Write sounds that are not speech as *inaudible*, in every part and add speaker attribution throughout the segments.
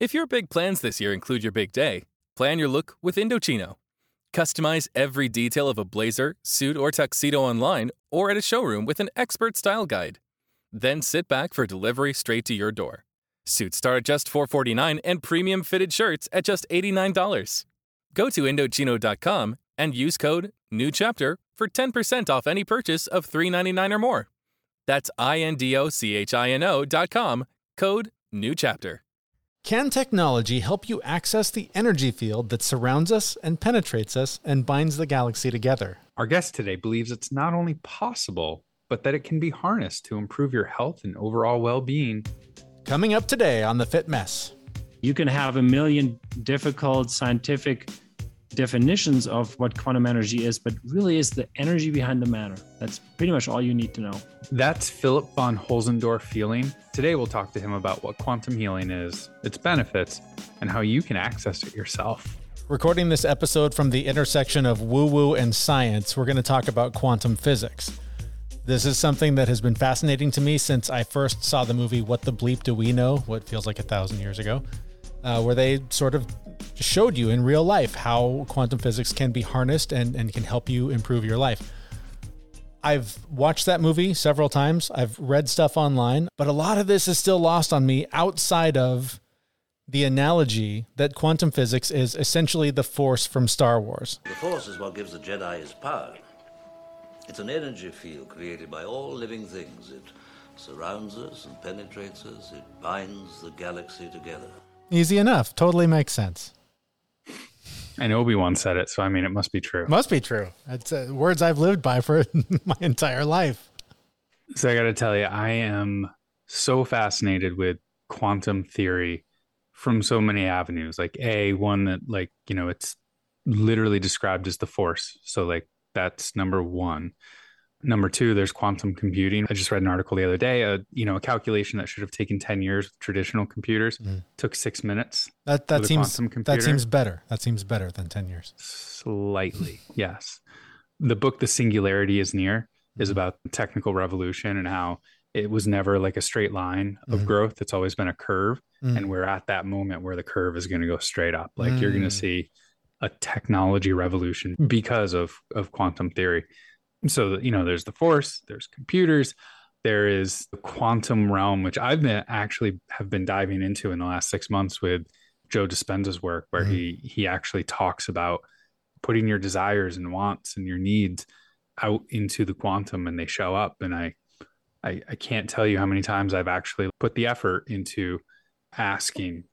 Speaker 1: If your big plans this year include your big day, plan your look with Indochino. Customize every detail of a blazer, suit, or tuxedo online or at a showroom with an expert style guide. Then sit back for delivery straight to your door. Suits start at just 449 and premium fitted shirts at just $89. Go to Indochino.com and use code NEWCHAPTER for 10% off any purchase of 399 or more. That's I-N-D-O-C-H-I-N-O dot com, code NEWCHAPTER.
Speaker 2: Can technology help you access the energy field that surrounds us and penetrates us and binds the galaxy together?
Speaker 3: Our guest today believes it's not only possible, but that it can be harnessed to improve your health and overall well being.
Speaker 2: Coming up today on The Fit Mess.
Speaker 4: You can have a million difficult scientific definitions of what quantum energy is, but really is the energy behind the matter. That's pretty much all you need to know.
Speaker 3: That's Philip von Holtzendorff-Fehling. Today we'll talk to him about what quantum healing is, its benefits, and how you can access it yourself.
Speaker 2: Recording this episode from the intersection of woo woo and science, we're going to talk about quantum physics. This is something that has been fascinating to me since I first saw the movie What the Bleep Do We Know? What feels like a thousand years ago, uh, where they sort of showed you in real life how quantum physics can be harnessed and, and can help you improve your life. I've watched that movie several times. I've read stuff online, but a lot of this is still lost on me outside of the analogy that quantum physics is essentially the force from Star Wars.
Speaker 5: The Force is what gives the Jedi his power. It's an energy field created by all living things. It surrounds us and penetrates us. It binds the galaxy together.
Speaker 2: Easy enough. Totally makes sense.
Speaker 3: And Obi Wan said it, so I mean, it must be true.
Speaker 2: Must be true. It's uh, words I've lived by for *laughs* my entire life.
Speaker 3: So I got to tell you, I am so fascinated with quantum theory from so many avenues. Like, A, one that, like, you know, it's literally described as the force. So, like, that's number one. Number two, there's quantum computing. I just read an article the other day. A you know a calculation that should have taken ten years with traditional computers took six minutes.
Speaker 2: That that seems that seems better. That seems better than ten years.
Speaker 3: Slightly, *laughs* yes. The book "The Singularity Is Near" is about the technical revolution and how it was never like a straight line of
Speaker 2: Mhm.
Speaker 3: growth. It's always been a curve,
Speaker 2: Mm.
Speaker 3: and we're at that moment where the curve is going to go straight up. Like you're going
Speaker 2: Mm.
Speaker 3: to see a technology revolution because of of quantum theory. So you know, there's the force, there's computers, there is the quantum realm, which I've been actually have been diving into in the last six months with Joe Dispenza's work, where he he actually talks about putting your desires and wants and your needs out into the quantum, and they show up. And I I, I can't tell you how many times I've actually put the effort into asking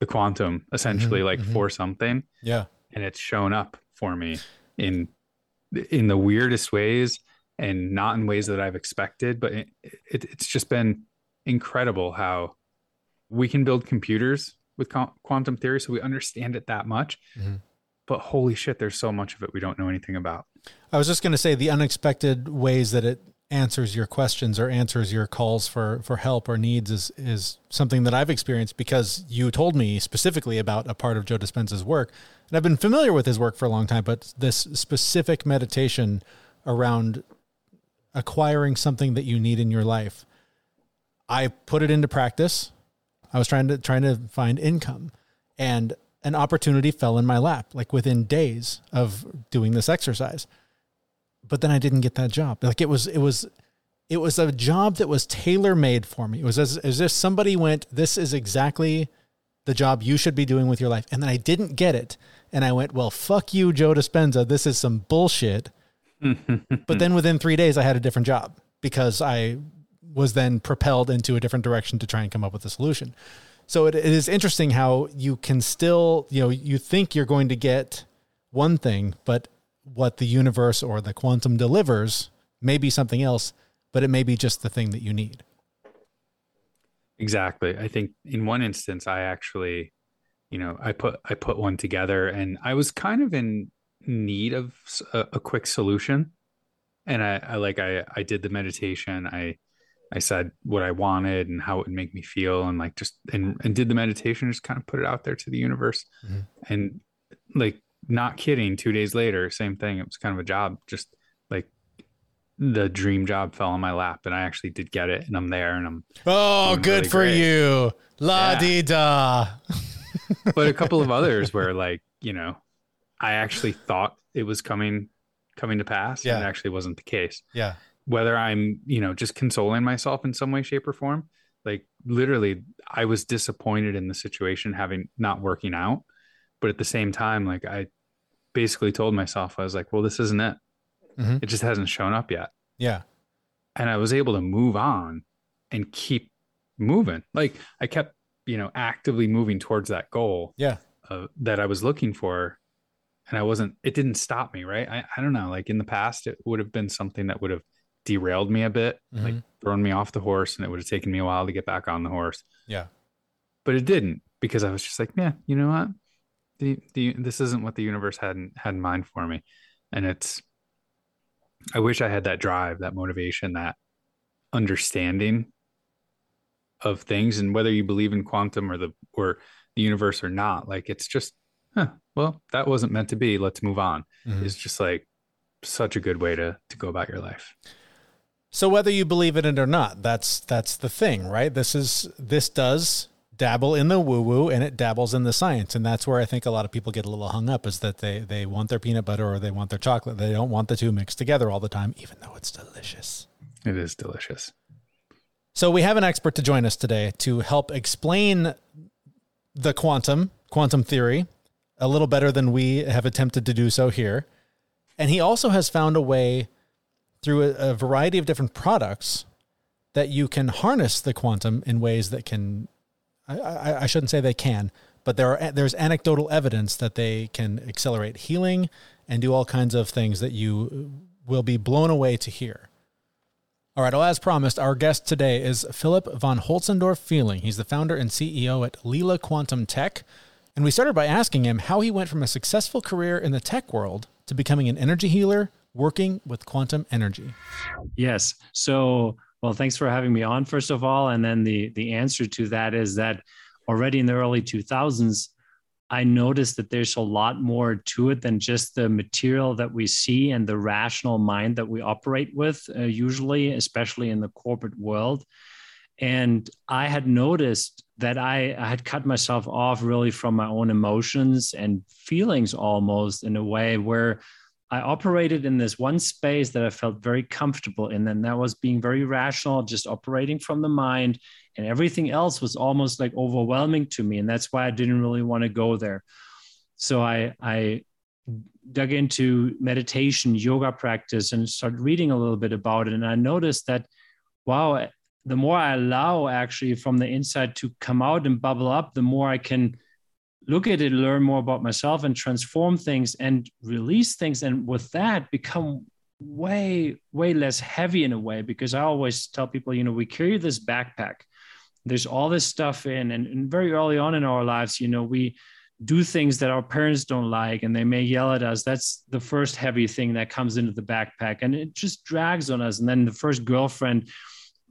Speaker 3: the quantum essentially
Speaker 2: Mhm,
Speaker 3: like
Speaker 2: mhm.
Speaker 3: for something
Speaker 2: Yeah.
Speaker 3: and it's shown up for me in in the weirdest ways and not in ways that I've expected but it, it, it's just been incredible how we can build computers with qu- quantum theory so we understand it that much
Speaker 2: Mhm.
Speaker 3: but holy shit there's so much of it we don't know anything about
Speaker 2: I was just going to say the unexpected ways that it answers your questions or answers your calls for for help or needs is is something that I've experienced because you told me specifically about a part of Joe Dispenza's work. And I've been familiar with his work for a long time, but this specific meditation around acquiring something that you need in your life. I put it into practice. I was trying to trying to find income and an opportunity fell in my lap like within days of doing this exercise but then I didn't get that job. Like it was, it was, it was a job that was tailor made for me. It was as, as if somebody went, "This is exactly the job you should be doing with your life," and then I didn't get it, and I went, "Well, fuck you, Joe Dispenza. This is some bullshit." *laughs* but then within three days, I had a different job because I was then propelled into a different direction to try and come up with a solution. So it, it is interesting how you can still, you know, you think you're going to get one thing, but what the universe or the quantum delivers may be something else, but it may be just the thing that you need.
Speaker 3: Exactly. I think in one instance, I actually, you know, I put I put one together, and I was kind of in need of a quick solution, and I, I like I I did the meditation. I I said what I wanted and how it would make me feel, and like just and and did the meditation, just kind of put it out there to the universe,
Speaker 2: Mhm.
Speaker 3: and like not kidding, two days later, same thing. It was kind of a job, just like the dream job fell on my lap and I actually did get it and I'm there and I'm
Speaker 2: Oh,
Speaker 3: doing
Speaker 2: good
Speaker 3: really
Speaker 2: for
Speaker 3: great.
Speaker 2: you. La
Speaker 3: Yeah.
Speaker 2: di da. *laughs*
Speaker 3: but a couple of others where like, you know, I actually thought it was coming coming to pass and it actually wasn't the case.
Speaker 2: Yeah.
Speaker 3: Whether I'm, you know, just consoling myself in some way, shape, or form. Like literally I was disappointed in the situation having not working out. But at the same time, like I basically told myself, I was like, well, this isn't it.
Speaker 2: Mhm.
Speaker 3: It just hasn't shown up yet.
Speaker 2: Yeah.
Speaker 3: and I was able to move on and keep moving. Like I kept, you know, actively moving towards that goal
Speaker 2: Yeah.
Speaker 3: uh, that I was looking for. And I wasn't, it didn't stop me, right? I, I don't know. Like in the past, it would have been something that would have derailed me a bit, like
Speaker 2: Mhm.
Speaker 3: thrown me off the horse, and it would have taken me a while to get back on the horse.
Speaker 2: Yeah.
Speaker 3: But it didn't because I was just like, yeah, you know what? The, the, this isn't what the universe had in, had in mind for me. And it's, I wish I had that drive, that motivation, that understanding of things and whether you believe in quantum or the or the universe or not like it's just huh, well that wasn't meant to be let's move on
Speaker 2: Mhm.
Speaker 3: it's just like such a good way to to go about your life
Speaker 2: So whether you believe in it or not, that's that's the thing, right? This is this does dabble in the woo woo and it dabbles in the science, and that's where I think a lot of people get a little hung up is that they they want their peanut butter or they want their chocolate. They don't want the two mixed together all the time, even though it's delicious.
Speaker 3: it is delicious
Speaker 2: So we have an expert to join us today to help explain the quantum quantum theory a little better than we have attempted to do so here. And he also has found a way through a, a variety of different products that you can harness the quantum in ways that can I, I, shouldn't say they can, but there are there's anecdotal evidence that they can accelerate healing and do all kinds of things that you will be blown away to hear. All right, well, as promised, our guest today is Philip von Holtzendorff-Fehling. He's the founder and CEO at Leela Quantum Tech. And we started by asking him how he went from a successful career in the tech world to becoming an energy healer working with quantum energy.
Speaker 4: Yes. So, well, thanks for having me on, first of all. And then the the answer to that is that already in the early 2000s, I noticed that there's a lot more to it than just the material that we see and the rational mind that we operate with, uh, usually, especially in the corporate world. And I had noticed that I, I had cut myself off really from my own emotions and feelings almost in a way where I operated in this one space that I felt very comfortable in. And that was being very rational, just operating from the mind. And everything else was almost like overwhelming to me. And that's why I didn't really want to go there. So I, I dug into meditation, yoga practice, and started reading a little bit about it. And I noticed that, wow, the more I allow actually from the inside to come out and bubble up, the more I can look at it, learn more about myself, and transform things and release things. And with that, become way, way less heavy in a way. Because I always tell people, you know, we carry this backpack, there's all this stuff in. And, and very early on in our lives, you know, we, do things that our parents don't like and they may yell at us that's the first heavy thing that comes into the backpack and it just drags on us and then the first girlfriend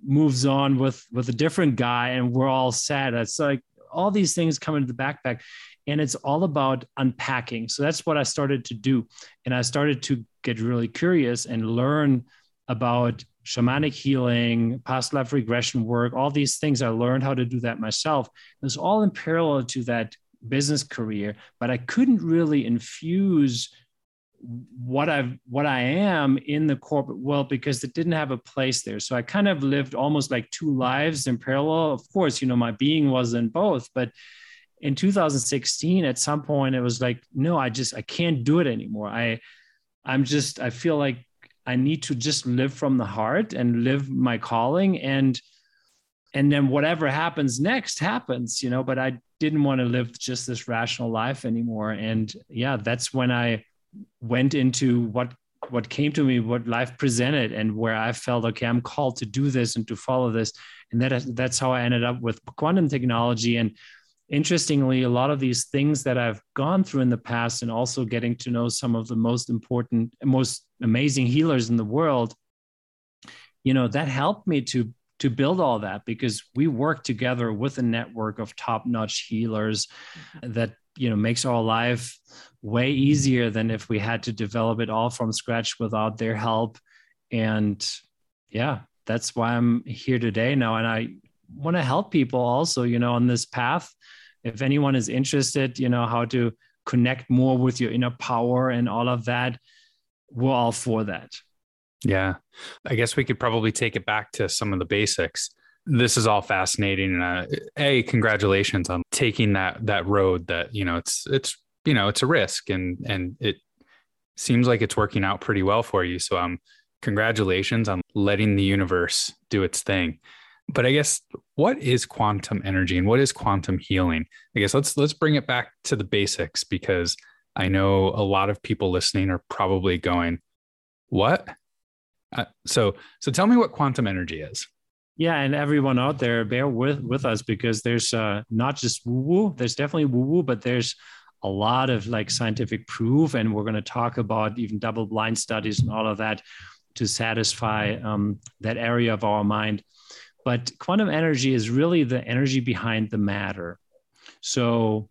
Speaker 4: moves on with with a different guy and we're all sad it's like all these things come into the backpack and it's all about unpacking. So that's what i started to do. And i started to get really curious and learn about shamanic healing past life regression work all these things. I learned how to do that myself. It was all in parallel to that business career but i couldn't really infuse what I've what i am in the corporate world because it didn't have a place there. So i kind of lived almost like two lives in parallel. Of course you know my being was in both but in 2016 at some point it was like no i just i can't do it anymore. I i'm just i feel like i need to just live from the heart and live my calling. And and then whatever happens next happens you know but i didn't want to live just this rational life anymore. And yeah that's when i went into what what came to me what life presented and where i felt okay i'm called to do this and to follow this. And that that's how i ended up with quantum technology. And interestingly a lot of these things that i've gone through in the past and also getting to know some of the most important most amazing healers in the world you know that helped me to to build all that because we work together with a network of top-notch healers mm-hmm. that you know makes our life way easier than if we had to develop it all from scratch without their help. And yeah that's why i'm here today now. And i want to help people also you know on this path. If anyone is interested you know how to connect more with your inner power and all of that we're all for that.
Speaker 3: Yeah. I guess we could probably take it back to some of the basics this is all fascinating. And uh, a congratulations on taking that that road that you know it's it's you know it's a risk and and it seems like it's working out pretty well for you. So um congratulations on letting the universe do its thing. But i guess what is quantum energy and what is quantum healing? I guess let's let's bring it back to the basics because i know a lot of people listening are probably going what? Uh, so so tell me what quantum energy is
Speaker 4: yeah and everyone out there bear with with us because there's uh, not just woo woo there's definitely woo woo but there's a lot of like scientific proof and we're going to talk about even double blind studies and all of that to satisfy um, that area of our mind. But quantum energy is really the energy behind the matter. So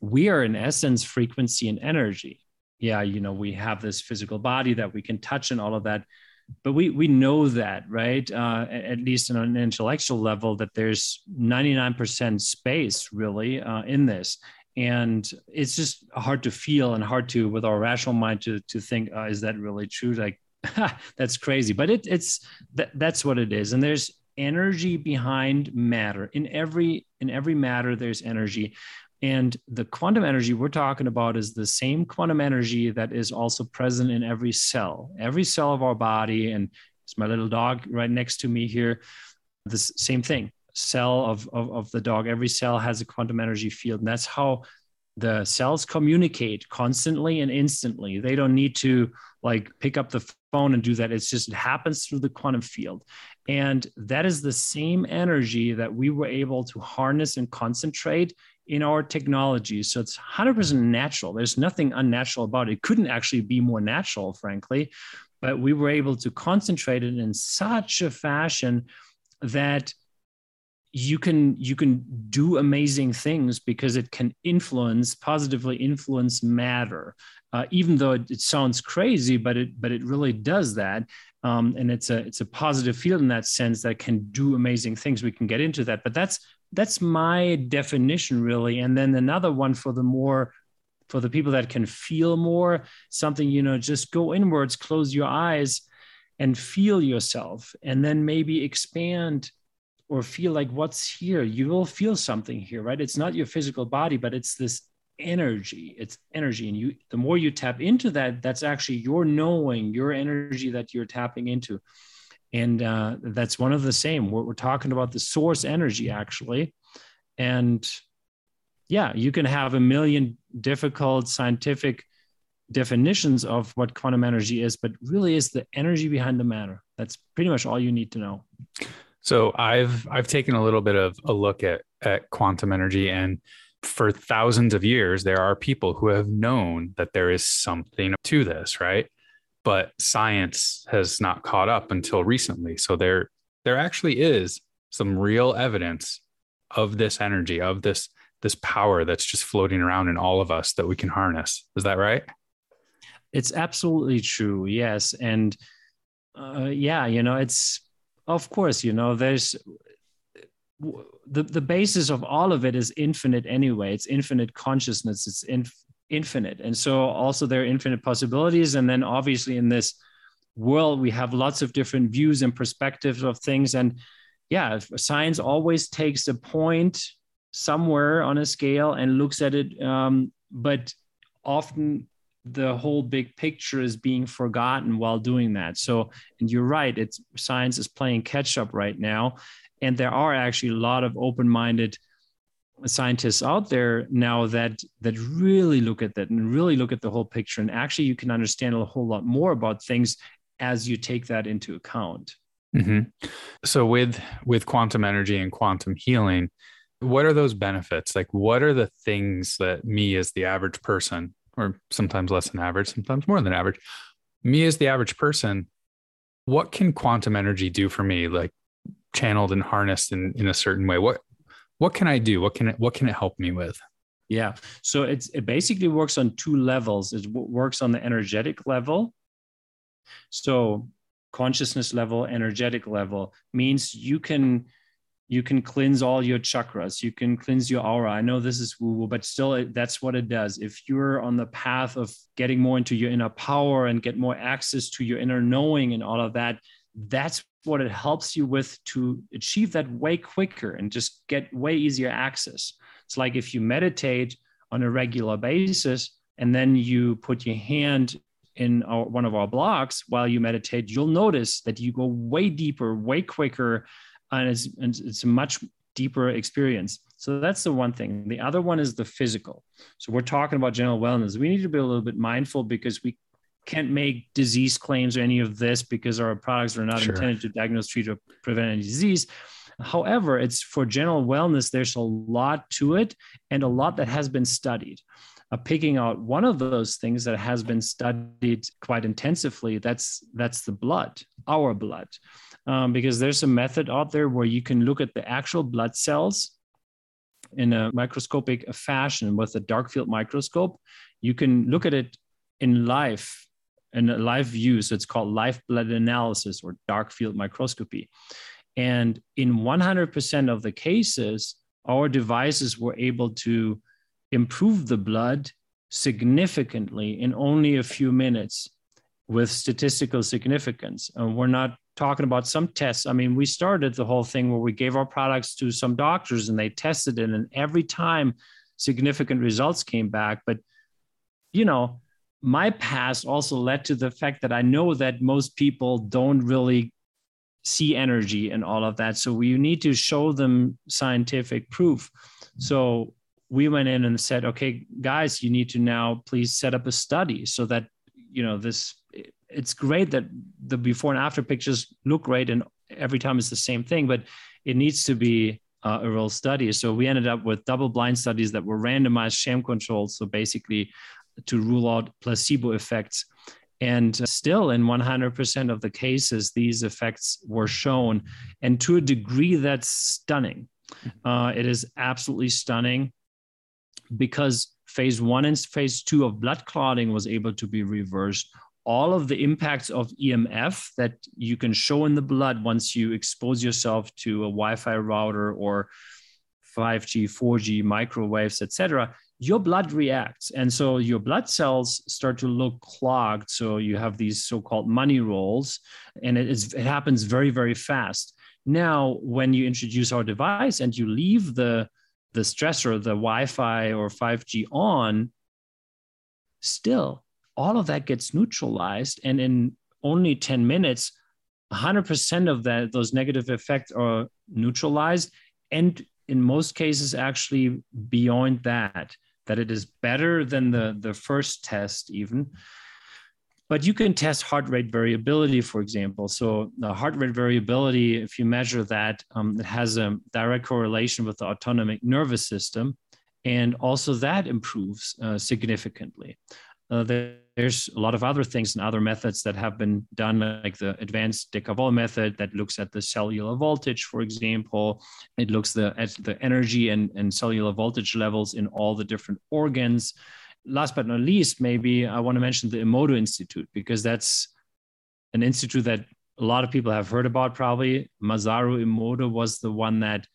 Speaker 4: we are in essence frequency and energy. Yeah you know we have this physical body that we can touch and all of that but we we know that right? Uh, at least on an intellectual level that there's 99% space really uh, in this. And it's just hard to feel and hard to with our rational mind to to think uh, is that really true? Like *laughs* that's crazy. But it, it's that, that's what it is. And there's energy behind matter. In every in every matter there's energy and the quantum energy we're talking about is the same quantum energy that is also present in every cell, every cell of our body. And it's my little dog right next to me here. The same thing, cell of, of, of the dog. Every cell has a quantum energy field. And that's how the cells communicate constantly and instantly. They don't need to like pick up the phone and do that. It's just, it happens through the quantum field. And that is the same energy that we were able to harness and concentrate in our technology. So it's 100% natural. There's nothing unnatural about it. It couldn't actually be more natural, frankly. But we were able to concentrate it in such a fashion that you can you can do amazing things because it can influence positively influence matter uh, even though it, it, sounds crazy but it but it really does that um, and it's a it's a positive field in that sense that can do amazing things we can get into that but that's that's my definition really. And then another one for the more for the people that can feel more something you know just go inwards close your eyes and feel yourself and then maybe expand or feel like what's here? You will feel something here right? It's not your physical body but it's this energy. It's energy. And you the more you tap into that that's actually your knowing your energy that you're tapping into and uh, that's one of the same. We're, we're talking about the source energy actually. And yeah you can have a million difficult scientific definitions of what quantum energy is but really is the energy behind the matter. That's pretty much all you need to know.
Speaker 3: So i've i've taken a little bit of a look at at quantum energy and for thousands of years there are people who have known that there is something to this right but science has not caught up until recently. So there, there actually is some real evidence of this energy, of this this power that's just floating around in all of us that we can harness. Is that right?
Speaker 4: It's absolutely true. Yes, and uh, yeah, you know, it's of course, you know, there's the the basis of all of it is infinite anyway. It's infinite consciousness. It's in, infinite. And so also there are infinite possibilities. And then obviously in this world, we have lots of different views and perspectives of things. And yeah, science always takes a point somewhere on a scale and looks at it. Um, but often the whole big picture is being forgotten while doing that. So, and you're right, it's science is playing catch up right now. And there are actually a lot of open minded scientists out there now that that really look at that and really look at the whole picture. And actually you can understand a whole lot more about things as you take that into account.
Speaker 3: Mm-hmm. so with with quantum energy and quantum healing what are those benefits? Like what are the things that me as the average person or sometimes less than average sometimes more than average me as the average person what can quantum energy do for me like channeled and harnessed in, in a certain way? What what can I do? What can it what can it help me with?
Speaker 4: Yeah. So it's it basically works on two levels. It works on the energetic level. So consciousness level, energetic level means you can you can cleanse all your chakras you can cleanse your aura i know this is woo woo but still that's what it does if you're on the path of getting more into your inner power and get more access to your inner knowing and all of that that's what it helps you with to achieve that way quicker and just get way easier access it's like if you meditate on a regular basis and then you put your hand in our, one of our blocks while you meditate you'll notice that you go way deeper way quicker and it's, it's a much deeper experience. So that's the one thing. The other one is the physical. So we're talking about general wellness. We need to be a little bit mindful because we can't make disease claims or any of this because our products are not sure. intended to diagnose, treat, or prevent any disease. However, it's for general wellness, there's a lot to it and a lot that has been studied. Uh, picking out one of those things that has been studied quite intensively, that's that's the blood, our blood um, because there's a method out there where you can look at the actual blood cells in a microscopic fashion with a dark field microscope. You can look at it in life, in a live view. So it's called live blood analysis or dark field microscopy. And in 100% of the cases, our devices were able to improve the blood significantly in only a few minutes with statistical significance. And we're not talking about some tests. I mean, we started the whole thing where we gave our products to some doctors and they tested it, and every time significant results came back. But, you know, my past also led to the fact that I know that most people don't really see energy and all of that. So we need to show them scientific proof. So we went in and said, okay, guys, you need to now please set up a study so that, you know, this it's great that the before and after pictures look great and every time it's the same thing, but it needs to be uh, a real study. So we ended up with double blind studies that were randomized sham controlled. So basically to rule out placebo effects. And still, in 100% of the cases, these effects were shown. And to a degree that's stunning. Uh, it is absolutely stunning because phase one and phase two of blood clotting was able to be reversed all of the impacts of EMF that you can show in the blood once you expose yourself to a Wi-Fi router or 5G, 4G, microwaves, etc., your blood reacts. And so your blood cells start to look clogged. So you have these so-called money rolls, and it, is, it happens very, very fast. Now, when you introduce our device and you leave the the stressor, the Wi-Fi or 5G on, still all of that gets neutralized. And in only 10 minutes, 100% of that, those negative effects are neutralized. And in most cases, actually beyond that, that it is better than the, the first test, even. But you can test heart rate variability, for example. So the heart rate variability, if you measure that, um, it has a direct correlation with the autonomic nervous system. And also that improves uh, significantly. Uh, there's a lot of other things and other methods that have been done, like the advanced Decavol method that looks at the cellular voltage, for example. It looks the, at the energy and, and cellular voltage levels in all the different organs. Last but not least, maybe I want to mention the Emoto Institute, because that's an institute that a lot of people have heard about probably. Masaru Emoto was the one that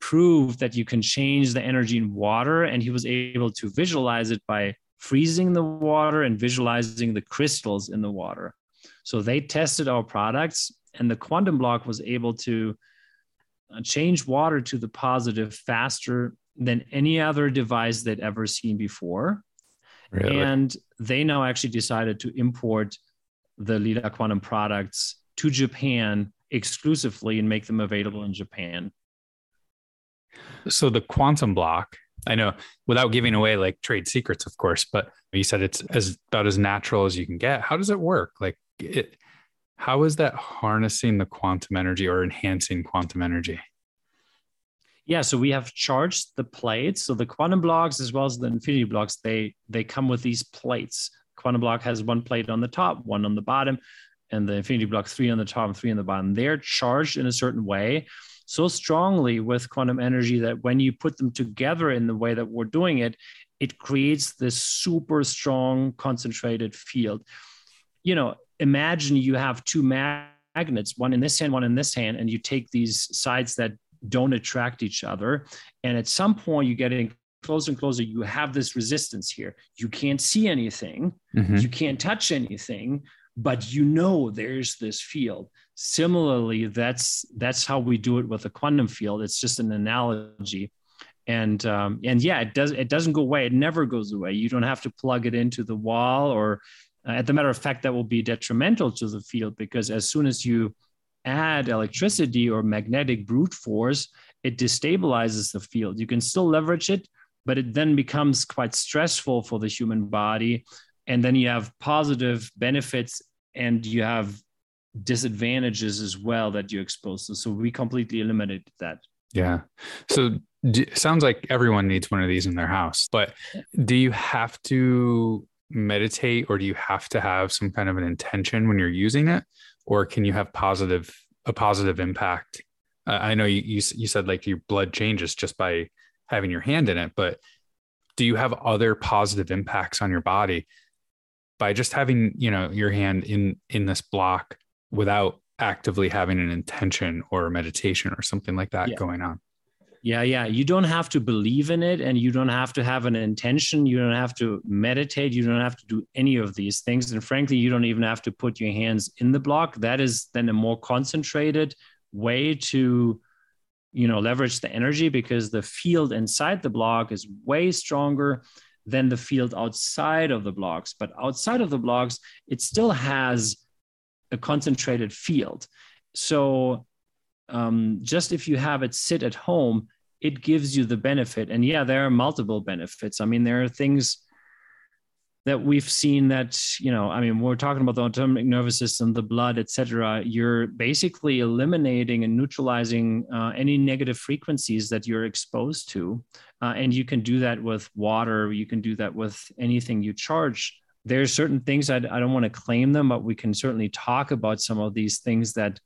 Speaker 4: proved that you can change the energy in water, and he was able to visualize it by freezing the water and visualizing the crystals in the water. So they tested our products, and the quantum block was able to uh, change water to the positive faster than any other device they'd ever seen before. Really? And they now actually decided to import the Leela Quantum products to Japan exclusively and make them available in Japan.
Speaker 3: So the quantum block I know without giving away like trade secrets, of course, but you said it's as about as natural as you can get. How does it work? Like it, how is that harnessing the quantum energy or enhancing quantum energy?
Speaker 4: Yeah, so we have charged the plates. So the quantum blocks as well as the infinity blocks, they they come with these plates. Quantum block has one plate on the top, one on the bottom, and the infinity block three on the top and three on the bottom. They're charged in a certain way so strongly with quantum energy that when you put them together in the way that we're doing it, it creates this super strong concentrated field. You know, imagine you have two magnets, one in this hand, one in this hand, and you take these sides that don't attract each other. And at some point, you get in closer and closer. You have this resistance here. You can't see anything, mm-hmm. you can't touch anything, but you know there's this field. Similarly, that's that's how we do it with the quantum field. It's just an analogy and um, and yeah, it does it doesn't go away. It never goes away. You don't have to plug it into the wall, or uh, at the matter of fact, that will be detrimental to the field because as soon as you add electricity or magnetic brute force, it destabilizes the field. You can still leverage it, but it then becomes quite stressful for the human body. And then you have positive benefits and you have disadvantages as well that you expose to. So we completely eliminated that.
Speaker 3: Yeah. So sounds like everyone needs one of these in their house, but do you have to meditate or do you have to have some kind of an intention when you're using it or can you have positive a positive impact uh, i know you, you you said like your blood changes just by having your hand in it but do you have other positive impacts on your body by just having you know your hand in in this block without actively having an intention or meditation or something like that yeah. going on
Speaker 4: yeah, yeah. You don't have to believe in it and you don't have to have an intention. You don't have to meditate. You don't have to do any of these things. And frankly, you don't even have to put your hands in the block. That is then a more concentrated way to you know leverage the energy because the field inside the block is way stronger than the field outside of the blocks but outside of the blocks it still has a concentrated field so um, just if you have it sit at home, it gives you the benefit. And yeah, there are multiple benefits. I mean, there are things that we've seen that you know i mean we're talking about the autonomic nervous system the blood etc you're basically eliminating and neutralizing uh, any negative frequencies that you're exposed to uh, and you can do that with water you can do that with anything you charge there's certain things I, I don't want to claim them but we can certainly talk about some of these things that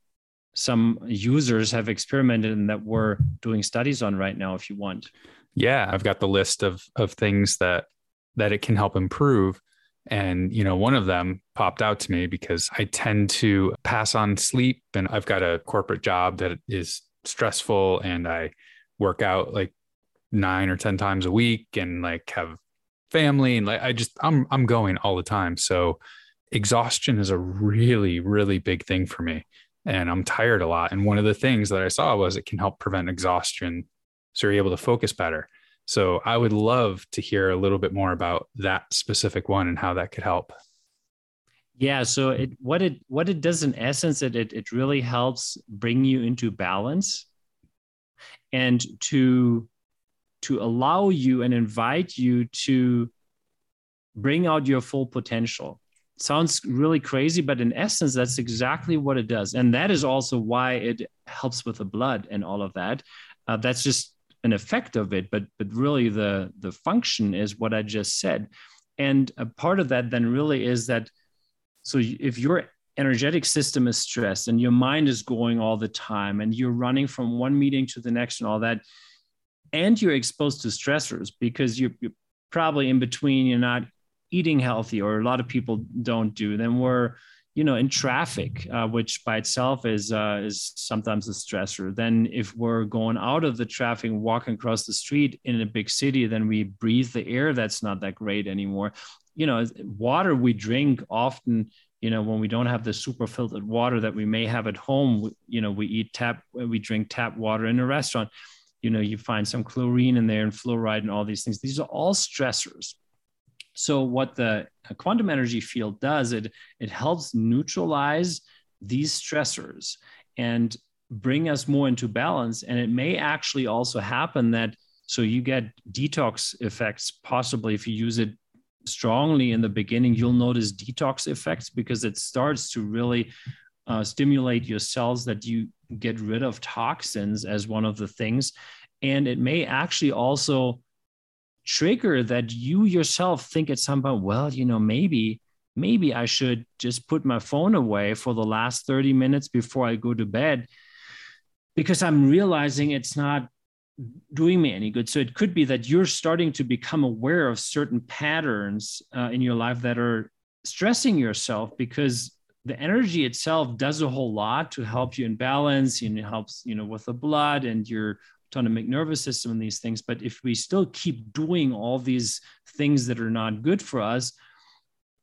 Speaker 4: some users have experimented and that we're doing studies on right now if you want.
Speaker 3: Yeah i've got the list of of things that that it can help improve. And you know one of them popped out to me because i tend to pass on sleep and i've got a corporate job that is stressful and i work out like 9 or 10 times a week and like have family and like i just i'm i'm going all the time so exhaustion is a really really big thing for me and I'm tired a lot. And one of the things that I saw was it can help prevent exhaustion. So you're able to focus better. So I would love to hear a little bit more about that specific one and how that could help.
Speaker 4: Yeah. So it what it what it does in essence, it it, it really helps bring you into balance and to to allow you and invite you to bring out your full potential sounds really crazy, but in essence, that's exactly what it does. And that is also why it helps with the blood and all of that. Uh, that's just an effect of it, but but really the the function is what I just said. And a part of that then really is that so if your energetic system is stressed and your mind is going all the time and you're running from one meeting to the next and all that, and you're exposed to stressors because you're, you're probably in between, you're not eating healthy or a lot of people don't do then we're you know in traffic uh, which by itself is uh, is sometimes a stressor. Then if we're going out of the traffic walking across the street in a big city then we breathe the air that's not that great anymore. You know water we drink often you know when we don't have the super filtered water that we may have at home you know we eat tap we drink tap water in a restaurant you know you find some chlorine in there and fluoride and all these things these are all stressors so what the quantum energy field does, it, it helps neutralize these stressors and bring us more into balance. And it may actually also happen that so you get detox effects, possibly if you use it strongly in the beginning, you'll notice detox effects because it starts to really uh, stimulate your cells that you get rid of toxins as one of the things. And it may actually also trigger that you yourself think at some point, well, you know, maybe maybe I should just put my phone away for the last 30 minutes before I go to bed because I'm realizing it's not doing me any good. So it could be that you're starting to become aware of certain patterns uh, in your life that are stressing yourself because the energy itself does a whole lot to help you in balance and it helps you know with the blood and your autonomic nervous system and these things. But if we still keep doing all these things that are not good for us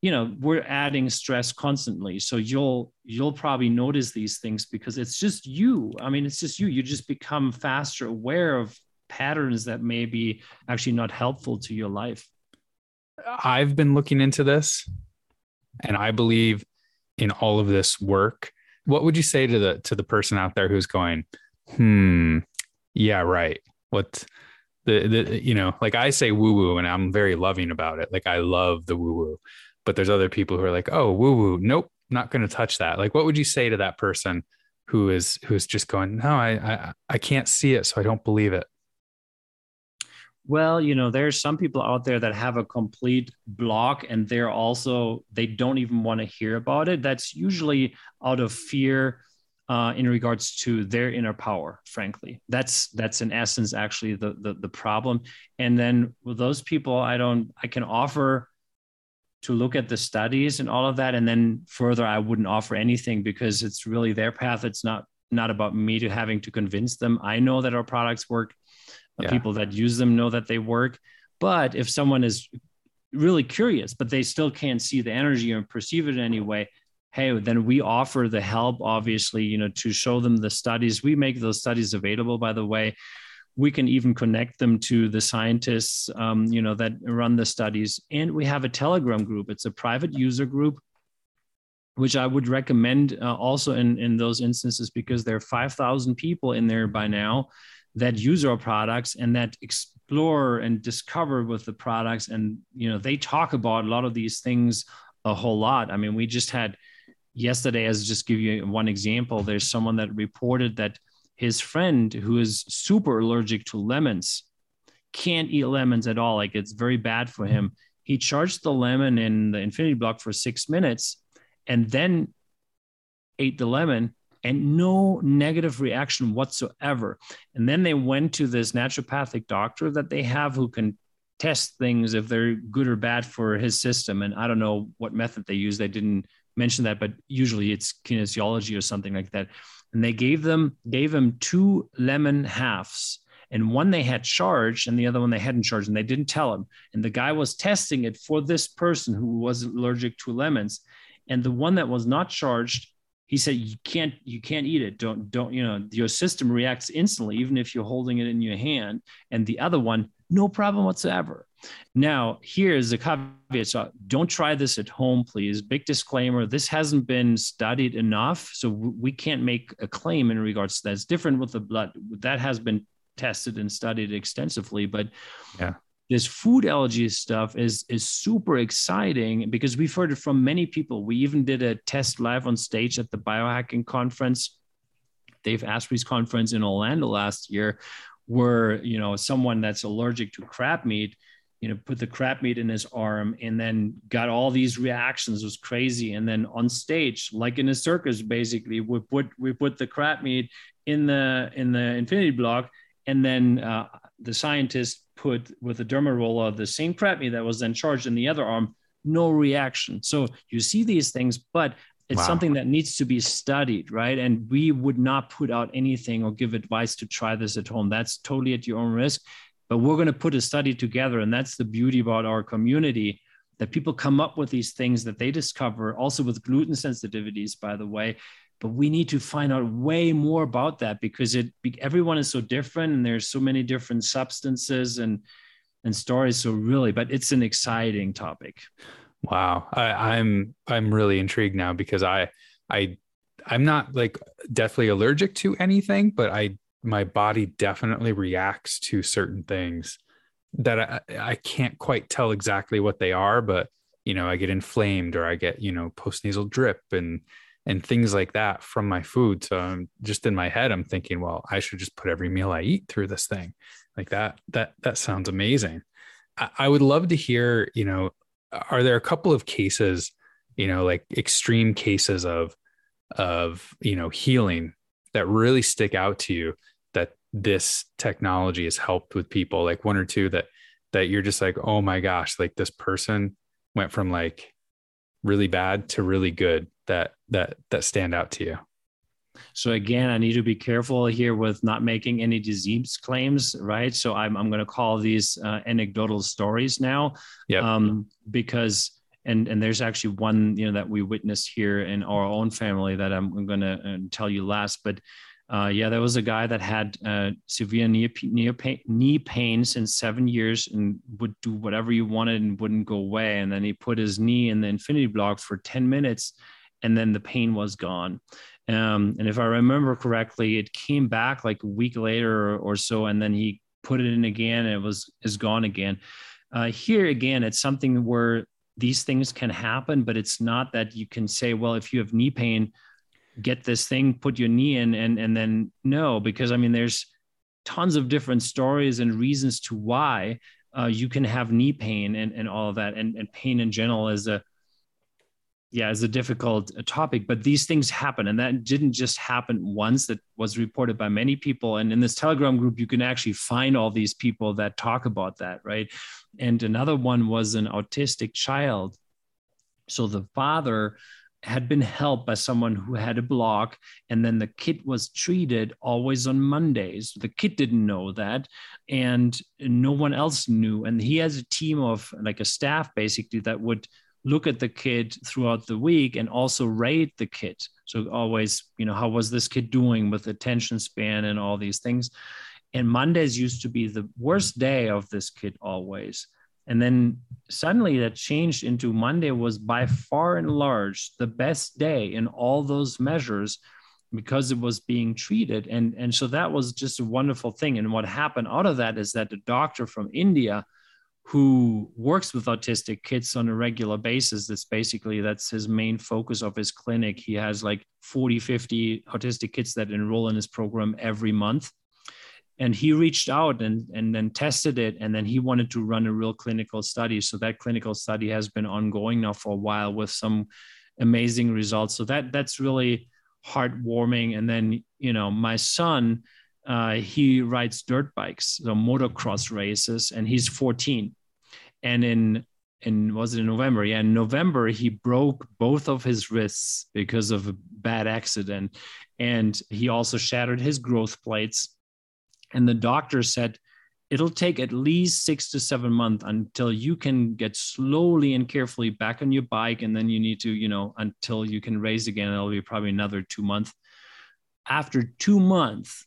Speaker 4: you know we're adding stress constantly. So you'll you'll probably notice these things because it's just you. I mean it's just you. You just become faster aware of patterns that may be actually not helpful to your life.
Speaker 3: I've been looking into this and i believe in all of this work what would you say to the to the person out there who's going hmm yeah right. What the the you know like i say woo woo and i'm very loving about it. Like i love the woo woo. But there's other people who are like oh woo woo nope not going to touch that. Like what would you say to that person who is who's just going no I, I i can't see it so i don't believe it
Speaker 4: well you know there's some people out there that have a complete block and they're also they don't even want to hear about it. That's usually out of fear uh, in regards to their inner power frankly. That's that's in essence actually the, the the problem. And then with those people i don't i can offer to look at the studies and all of that. And then further i wouldn't offer anything because it's really their path. It's not not about me to having to convince them. I know that our products work yeah. people that use them know that they work. But if someone is really curious but they still can't see the energy or perceive it in any way hey then we offer the help obviously you know to show them the studies. We make those studies available by the way. We can even connect them to the scientists um, you know that run the studies. And we have a telegram group. It's a private user group which i would recommend uh, also in in those instances because there are 5000 people in there by now that use our products and that explore and discover with the products. And you know they talk about a lot of these things a whole lot. I mean we just had yesterday as just give you one example. There's someone that reported that his friend who is super allergic to lemons can't eat lemons at all. Like it's very bad for him. He charged the lemon in the infinity block for six minutes and then ate the lemon and no negative reaction whatsoever. And then they went to this naturopathic doctor that they have who can test things if they're good or bad for his system. And I don't know what method they use. They didn't mention that, but usually it's kinesiology or something like that. And they gave them gave him two lemon halves. And one they had charged and the other one they hadn't charged, and they didn't tell him. And the guy was testing it for this person who was allergic to lemons. And the one that was not charged he said you can't you can't eat it. Don't don't you know your system reacts instantly even if you're holding it in your hand and the other one no problem whatsoever. Now here's the caveat. So don't try this at home please. Big disclaimer this hasn't been studied enough so we can't make a claim in regards to that. It's different with the blood. That has been tested and studied extensively but
Speaker 3: yeah
Speaker 4: this food allergy stuff is is super exciting because we've heard it from many people. We even did a test live on stage at the biohacking conference, Dave Asprey's conference in Orlando last year, where you know someone that's allergic to crab meat, you know, put the crab meat in his arm and then got all these reactions. It was crazy. And then on stage, like in a circus, basically, we put we put the crab meat in the in the infinity block, and then uh, the scientist put with a derma roller the same crab meat that was then charged in the other arm, no reaction. So you see these things, but it's wow. something that needs to be studied, right? And we would not put out anything or give advice to try this at home. That's totally at your own risk. But we're going to put a study together. And that's the beauty about our community that people come up with these things that they discover, also with gluten sensitivities, by the way, but we need to find out way more about that because it everyone is so different and there's so many different substances and and stories. So really but it's an exciting topic.
Speaker 3: Wow. I, i'm i'm really intrigued now because i i i'm not like definitely allergic to anything but i my body definitely reacts to certain things that I, I can't quite tell exactly what they are but you know i get inflamed or i get you know postnasal drip and and things like that from my food. So I'm just in my head, I'm thinking, well, I should just put every meal I eat through this thing. Like that, that, that sounds amazing. I, I would love to hear, you know, are there a couple of cases, you know, like extreme cases of, of, you know, healing that really stick out to you that this technology has helped with people like one or two that, that you're just like, oh my gosh, like this person went from like really bad to really good that that that stand out to you
Speaker 4: so again, I need to be careful here with not making any disease claims, right? So I'm I'm going to call these uh, anecdotal stories now,
Speaker 3: yeah,
Speaker 4: um, because and and there's actually one you know that we witnessed here in our own family that I'm, I'm going to uh, tell you last, but. Uh, yeah, there was a guy that had uh, severe knee, knee, pain, knee pain since seven years and would do whatever you wanted and wouldn't go away. And then he put his knee in the infinity block for 10 minutes and then the pain was gone. Um, and if I remember correctly, it came back like a week later or, or so, and then he put it in again, and it was is gone again. Uh, here again, it's something where these things can happen, but it's not that you can say, well, if you have knee pain, get this thing, put your knee in, and and then no, because I mean, there's tons of different stories and reasons to why uh, you can have knee pain and, and all of that, and, and pain in general is a yeah is a difficult uh, topic but these things happen and that didn't just happen once that was reported by many people and in this telegram group you can actually find all these people that talk about that right? And another one was an autistic child. So the father had been helped by someone who had a block and then the kid was treated always on mondays. The kid didn't know that and no one else knew and he has a team of like a staff basically that would look at the kid throughout the week and also rate the kid. So always you know how was this kid doing with attention span and all these things? And mondays used to be the worst day of this kid always. And then suddenly that changed into monday was by far and large the best day in all those measures because it was being treated. And and so that was just a wonderful thing. And what happened out of that is that the doctor from india who works with autistic kids on a regular basis that's basically that's his main focus of his clinic. He has like 40 50 autistic kids that enroll in his program every month. And he reached out and and then tested it and then he wanted to run a real clinical study. So that clinical study has been ongoing now for a while with some amazing results. So that that's really heartwarming. And then you know my son uh, he rides dirt bikes, so motocross races, and he's 14 and in in was it in November? Yeah, in November he broke both of his wrists because of a bad accident, and he also shattered his growth plates. And the doctor said it'll take at least six to seven months until you can get slowly and carefully back on your bike, and then you need to, you know, until you can race again. It'll be probably another two months. After two months,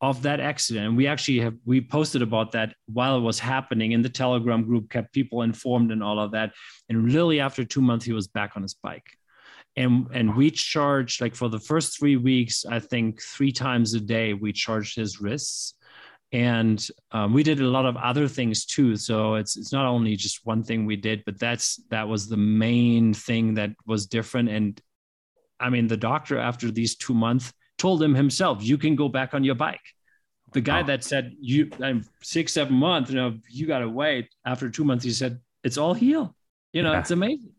Speaker 4: of that accident. And we actually have we posted about that while it was happening in the Telegram group, kept people informed and all of that. And literally after two months, he was back on his bike. And and we charged like for the first three weeks, I think three times a day we charged his wrists. And um, we did a lot of other things too. So it's it's not only just one thing we did, but that's that was the main thing that was different. And I mean, the doctor after these two months told him himself, "You can go back on your bike." The guy that said you I'm six seven months, you know, you got to wait. After two months, he said it's all healed. You know, yeah. it's amazing.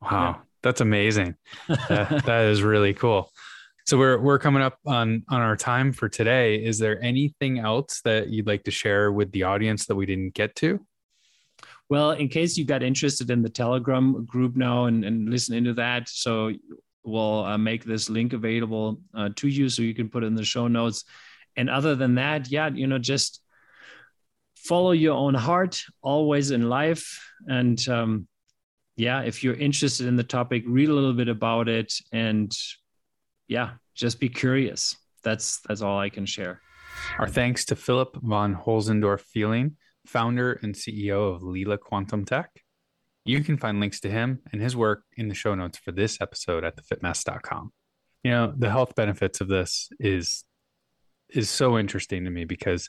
Speaker 3: Wow, yeah. that's amazing. that, *laughs* that is really cool. So we're we're coming up on on our time for today. Is there anything else that you'd like to share with the audience that we didn't get to?
Speaker 4: Well, in case you got interested in the Telegram group now and, and listen into that, so we'll uh, make this link available uh, to you so you can put it in the show notes. And other than that, yeah, you know, just follow your own heart always in life. And um, yeah, if you're interested in the topic, read a little bit about it, and yeah, just be curious. That's that's all I can share.
Speaker 3: Our thanks to Philip von Holtzendorff-Fehling, founder and CEO of Leela Quantum Tech. You can find links to him and his work in the show notes for this episode at thefitmess.com. You know, the health benefits of this is is so interesting to me because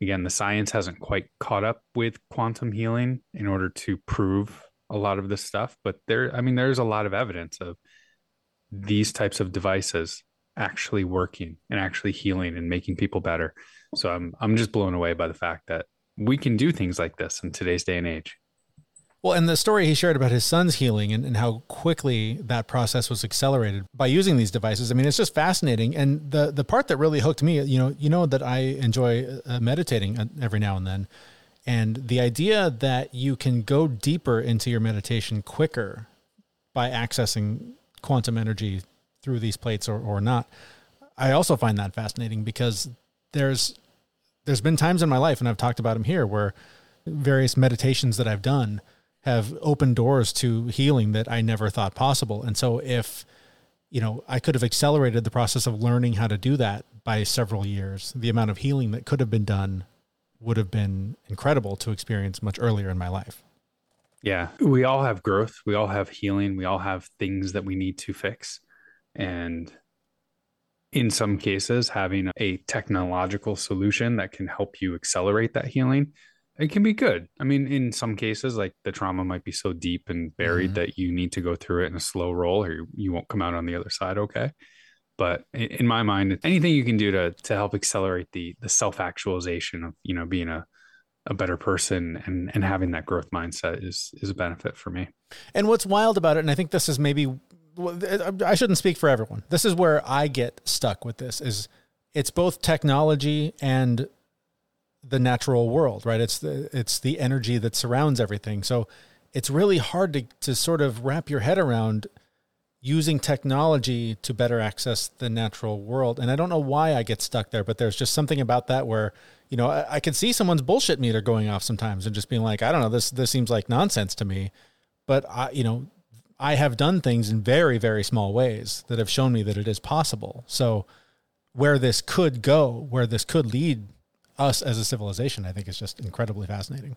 Speaker 3: again, the science hasn't quite caught up with quantum healing in order to prove a lot of this stuff, but there I mean there's a lot of evidence of these types of devices actually working and actually healing and making people better. So I'm I'm just blown away by the fact that we can do things like this in today's day and age.
Speaker 2: Well, and the story he shared about his son's healing and, and how quickly that process was accelerated by using these devices. I mean, it's just fascinating. And the the part that really hooked me, you know, you know that I enjoy uh, meditating uh, every now and then, and the idea that you can go deeper into your meditation quicker by accessing quantum energy through these plates or, or not. I also find that fascinating because there's there's been times in my life, and I've talked about them here, where various meditations that I've done have opened doors to healing that I never thought possible. And so if you know, I could have accelerated the process of learning how to do that by several years. The amount of healing that could have been done would have been incredible to experience much earlier in my life.
Speaker 3: Yeah, we all have growth, we all have healing, we all have things that we need to fix. And in some cases, having a technological solution that can help you accelerate that healing, it can be good. I mean, in some cases, like the trauma might be so deep and buried mm-hmm. that you need to go through it in a slow roll or you won't come out on the other side okay. But in my mind, anything you can do to to help accelerate the the self actualization of you know being a a better person and and having that growth mindset is is a benefit for me.
Speaker 2: And what's wild about it, and I think this is maybe I shouldn't speak for everyone. This is where I get stuck with this is it's both technology and the natural world, right? It's the it's the energy that surrounds everything. So it's really hard to to sort of wrap your head around using technology to better access the natural world. And I don't know why I get stuck there, but there's just something about that where, you know, I, I can see someone's bullshit meter going off sometimes and just being like, I don't know, this this seems like nonsense to me. But I, you know, I have done things in very, very small ways that have shown me that it is possible. So, where this could go, where this could lead us as a civilization, I think is just incredibly fascinating.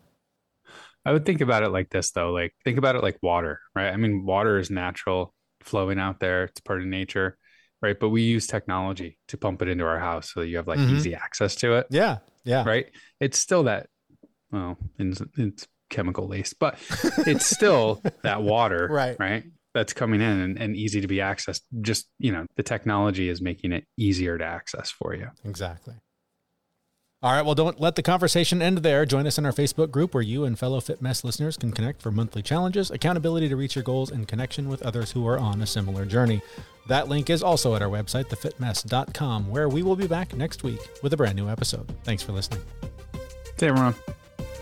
Speaker 3: I would think about it like this, though. Like, think about it like water, right? I mean, water is natural, flowing out there, it's part of nature, right? But we use technology to pump it into our house so that you have like mm-hmm. easy access to it.
Speaker 2: Yeah. Yeah.
Speaker 3: Right. It's still that, well, it's, it's chemical laced, but it's still *laughs* that water,
Speaker 2: right?
Speaker 3: Right. That's coming in and, and easy to be accessed. Just, you know, the technology is making it easier to access for you.
Speaker 2: Exactly. All right, well, don't let the conversation end there. Join us in our Facebook group where you and fellow Fit Mess listeners can connect for monthly challenges, accountability to reach your goals, and connection with others who are on a similar journey. That link is also at our website, thefitmess.com, where we will be back next week with a brand new episode. Thanks for listening.
Speaker 3: Hey, everyone.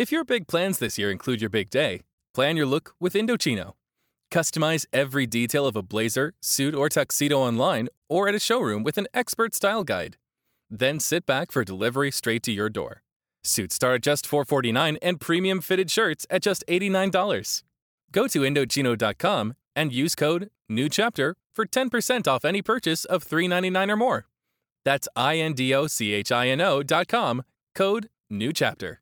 Speaker 1: If your big plans this year include your big day, plan your look with Indochino. Customize every detail of a blazer, suit, or tuxedo online or at a showroom with an expert style guide. Then sit back for delivery straight to your door. Suits start at just 449 and premium fitted shirts at just $89. Go to Indochino.com and use code NEWCHAPTER for 10% off any purchase of 399 or more. That's I N D O C H I N O.com, code NEWCHAPTER.